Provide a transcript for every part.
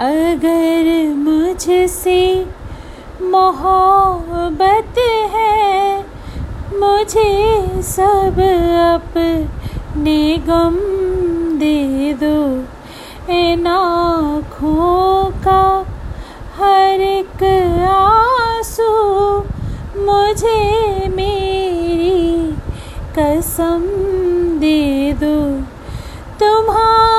अगर मुझसे मोहब्बत है, मुझे सब अपने गम दे दो। इन आँखों का हर एक आँसू मुझे मेरी कसम दे दो। तुम्हारे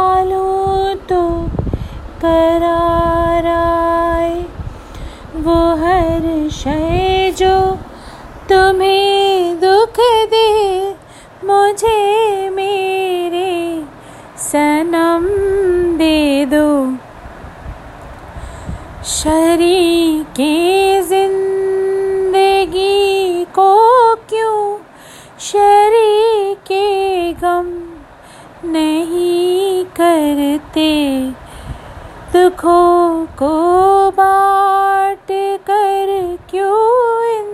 छुपा लो तो करार आए वो हर शय जो तुम्हें दुख दे, मुझे मेरे सनम दे दो। शरीके ज़िंदगी को क्यों शरीके गम नहीं करते, दुखों को बांट कर क्यों इन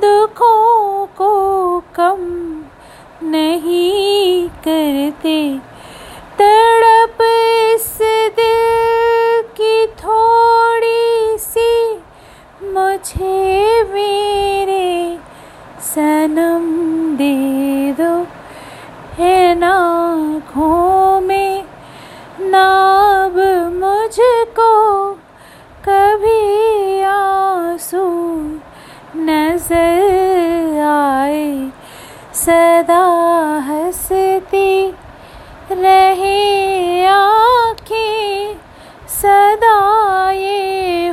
दुखों को कम नहीं करते? तड़प इस दिल की थोड़ी सी मुझे मेरे सनम दे दो, है ना में सदा हंसती रहे आँखें, सदा ये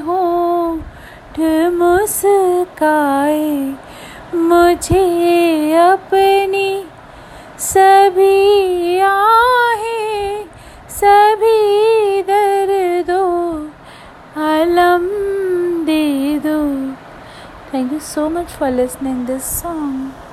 मुस्काए। मुझे अपनी सभी आहें, सभी दर्दों, अलम दे दो। Thank you so much for listening this song.